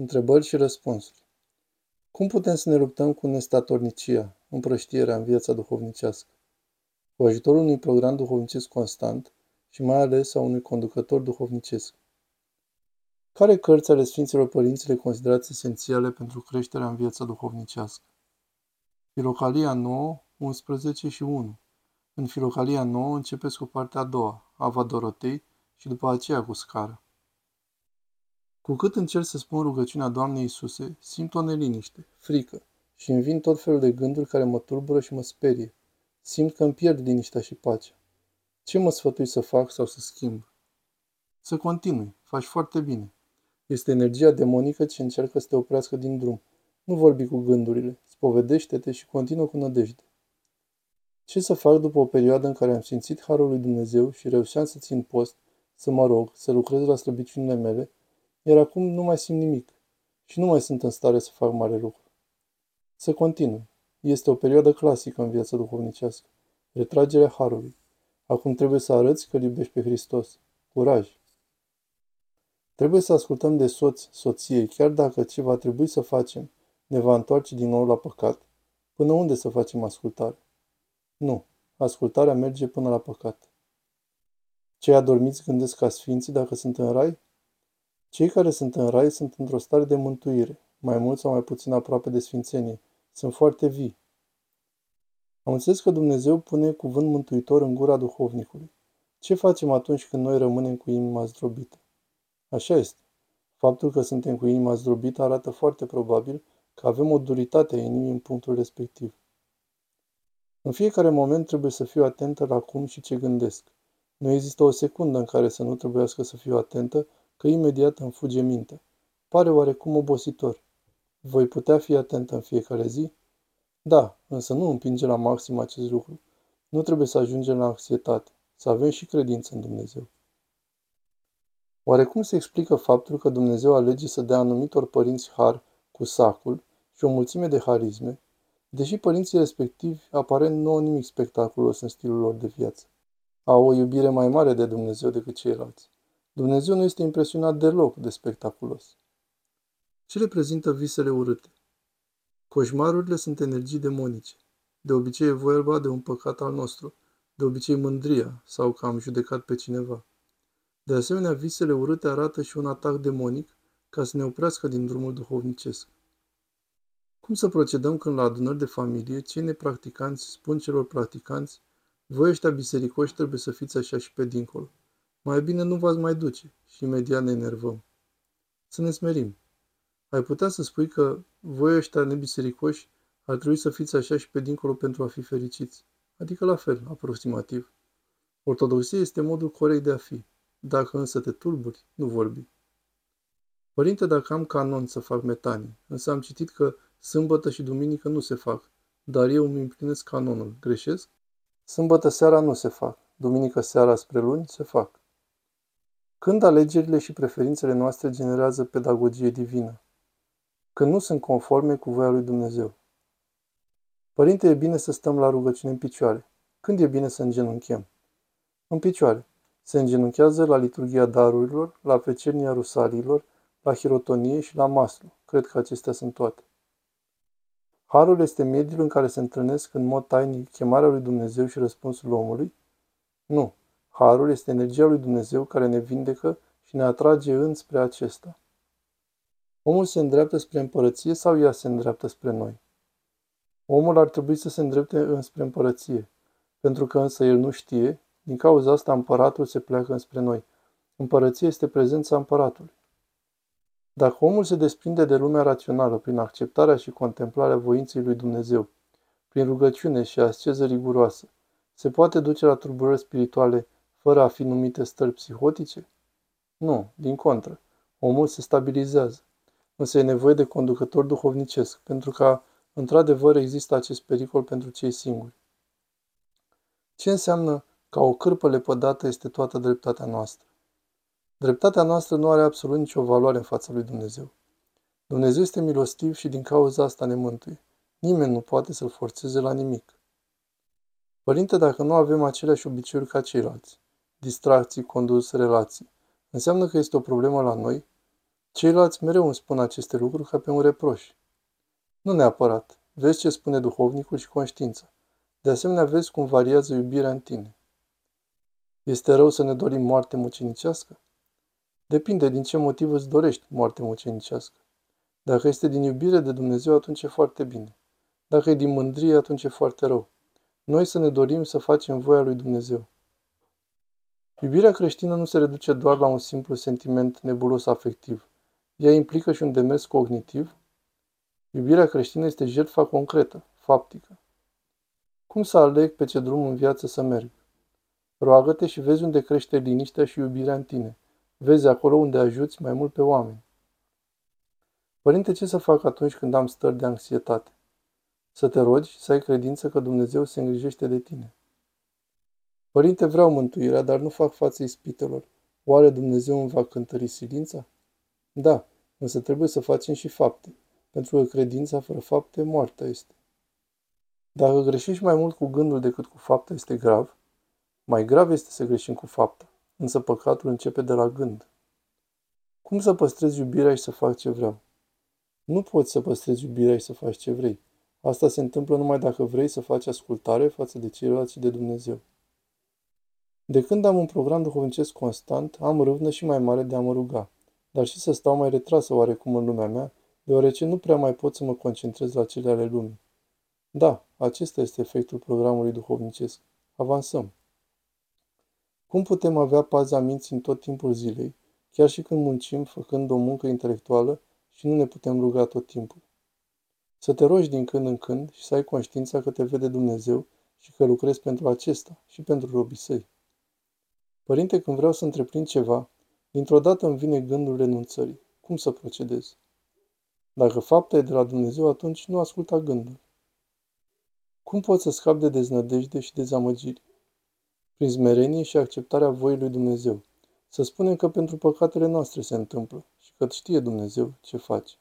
Întrebări și răspunsuri. Cum putem să ne luptăm cu nestatornicia, împrăștierea în viața duhovnicească? Cu ajutorul unui program duhovnicesc constant și mai ales a unui conducător duhovnicesc. Care cărți ale Sfinților Părinți le considerați esențiale pentru creșterea în viața duhovnicească? Filocalia 9, 11 și 1. În Filocalia 9 începeți cu partea a doua, Ava Dorotei, și după aceea cu scara. Cu cât încerc să spun rugăciunea Doamnei Iisuse, simt o neliniște, frică și îmi vin tot felul de gânduri care mă tulbură și mă sperie. Simt că îmi pierd liniștea și pacea. Ce mă sfătui să fac sau să schimb? Să continui, faci foarte bine. Este energia demonică ce încearcă să te oprească din drum. Nu vorbi cu gândurile, spovedește-te și continuă cu nădejde. Ce să fac după o perioadă în care am simțit harul lui Dumnezeu și reușeam să țin post, să mă rog, să lucrez la slăbiciunile mele, iar acum nu mai simt nimic și nu mai sunt în stare să fac mare lucru. Să continui. Este o perioadă clasică în viața duhovnicească. Retragerea Harului. Acum trebuie să arăți că îl iubești pe Hristos. Curaj! Trebuie să ascultăm de soț, soție, chiar dacă ce va trebui să facem ne va întoarce din nou la păcat. Până unde să facem ascultare? Nu. Ascultarea merge până la păcat. Cei adormiți gândesc ca sfinții dacă sunt în rai? Cei care sunt în rai sunt într-o stare de mântuire, mai mult sau mai puțin aproape de sfințenie. Sunt foarte vii. Am înțeles că Dumnezeu pune cuvânt mântuitor în gura duhovnicului. Ce facem atunci când noi rămânem cu inima zdrobită? Așa este. Faptul că suntem cu inima zdrobită arată foarte probabil că avem o duritate a inimii în punctul respectiv. În fiecare moment trebuie să fiu atentă la cum și ce gândesc. Nu există o secundă în care să nu trebuiască să fiu atentă că imediat îmi fuge mintea. Pare oarecum obositor. Voi putea fi atent în fiecare zi? Da, însă nu împinge la maxim acest lucru. Nu trebuie să ajungem la anxietate, să avem și credință în Dumnezeu. Oarecum se explică faptul că Dumnezeu alege să dea anumitor părinți har cu sacul și o mulțime de harisme, deși părinții respectivi aparent nu au nimic spectaculos în stilul lor de viață. Au o iubire mai mare de Dumnezeu decât ceilalți. Dumnezeu nu este impresionat deloc de spectaculos. Ce reprezintă visele urâte? Coșmarurile sunt energii demonice. De obicei e vorba de un păcat al nostru, de obicei mândria sau că am judecat pe cineva. De asemenea, visele urâte arată și un atac demonic ca să ne oprească din drumul duhovnicesc. Cum să procedăm când la adunări de familie cei nepracticanți spun celor practicanți voi ăștia bisericoși trebuie să fiți așa și pe dincolo. Mai bine nu v-ați mai duce și imediat ne enervăm. Să ne smerim. Ai putea să spui că voi ăștia nebisericoși ar trebui să fiți așa și pe dincolo pentru a fi fericiți. Adică la fel, aproximativ. Ortodoxia este modul corect de a fi. Dacă însă te tulburi, nu vorbi. Părinte, dacă am canon să fac metanii, însă am citit că sâmbătă și duminică nu se fac, dar eu îmi împlinesc canonul, greșesc? Sâmbătă seara nu se fac, duminică seara spre luni se fac. Când alegerile și preferințele noastre generează pedagogie divină? Când nu sunt conforme cu voia lui Dumnezeu. Părinte, e bine să stăm la rugăciune în picioare. Când e bine să îngenunchem? În picioare. Se îngenunchează la liturgia darurilor, la pecernia rusalilor, la hirotonie și la maslu. Cred că acestea sunt toate. Harul este mediul în care se întâlnesc în mod tainic chemarea lui Dumnezeu și răspunsul omului? Nu. Harul este energia lui Dumnezeu care ne vindecă și ne atrage înspre acesta. Omul se îndreaptă spre împărăție sau ea se îndreaptă spre noi? Omul ar trebui să se îndrepte înspre împărăție, pentru că însă el nu știe, din cauza asta împăratul se pleacă înspre noi. Împărăție este prezența împăratului. Dacă omul se desprinde de lumea rațională prin acceptarea și contemplarea voinței lui Dumnezeu, prin rugăciune și asceză riguroasă, se poate duce la tulburări spirituale fără a fi numite stări psihotice? Nu, din contră. Omul se stabilizează. Însă e nevoie de conducător duhovnicesc, pentru că, într-adevăr, există acest pericol pentru cei singuri. Ce înseamnă ca o cârpă lepădată este toată dreptatea noastră? Dreptatea noastră nu are absolut nicio valoare în fața lui Dumnezeu. Dumnezeu este milostiv și din cauza asta ne mântuie. Nimeni nu poate să-L forțeze la nimic. Părinte, dacă nu avem aceleași obiceiuri ca ceilalți, distracții, condus, relații, înseamnă că este o problemă la noi? Ceilalți mereu îmi spun aceste lucruri ca pe un reproș. Nu neapărat. Vezi ce spune duhovnicul și conștiința. De asemenea, vezi cum variază iubirea în tine. Este rău să ne dorim moarte mucenicească? Depinde din ce motiv îți dorești moarte mucenicească. Dacă este din iubire de Dumnezeu, atunci e foarte bine. Dacă e din mândrie, atunci e foarte rău. Noi să ne dorim să facem voia lui Dumnezeu. Iubirea creștină nu se reduce doar la un simplu sentiment nebulos afectiv. Ea implică și un demers cognitiv. Iubirea creștină este jertfa concretă, faptică. Cum să aleg pe ce drum în viață să merg? Roagă-te și vezi unde crește liniștea și iubirea în tine. Vezi acolo unde ajuți mai mult pe oameni. Părinte, ce să fac atunci când am stări de anxietate? Să te rogi și să ai credință că Dumnezeu se îngrijește de tine. Părinte, vreau mântuirea, dar nu fac față ispitelor. Oare Dumnezeu îmi va cântări silința? Da, însă trebuie să facem și fapte, pentru că credința fără fapte moartea este. Dacă greșești mai mult cu gândul decât cu fapta, este grav. Mai grav este să greșim cu fapta, însă păcatul începe de la gând. Cum să păstrezi iubirea și să fac ce vreau? Nu poți să păstrezi iubirea și să faci ce vrei. Asta se întâmplă numai dacă vrei să faci ascultare față de ceilalți și de Dumnezeu. De când am un program duhovnicesc constant, am râvnă și mai mare de a mă ruga, dar și să stau mai retrasă oarecum în lumea mea, deoarece nu prea mai pot să mă concentrez la cele ale lumii. Da, acesta este efectul programului duhovnicesc. Avansăm. Cum putem avea paza minții în tot timpul zilei, chiar și când muncim, făcând o muncă intelectuală și nu ne putem ruga tot timpul? Să te rogi din când în când și să ai conștiința că te vede Dumnezeu și că lucrezi pentru acesta și pentru robii săi. Părinte, când vreau să întreprind ceva, dintr-o dată îmi vine gândul renunțării. Cum să procedez? Dacă fapta e de la Dumnezeu, atunci nu asculta gândul. Cum pot să scap de deznădejde și dezamăgiri? Prin smerenie și acceptarea voii lui Dumnezeu. Să spunem că pentru păcatele noastre se întâmplă și că știe Dumnezeu ce face.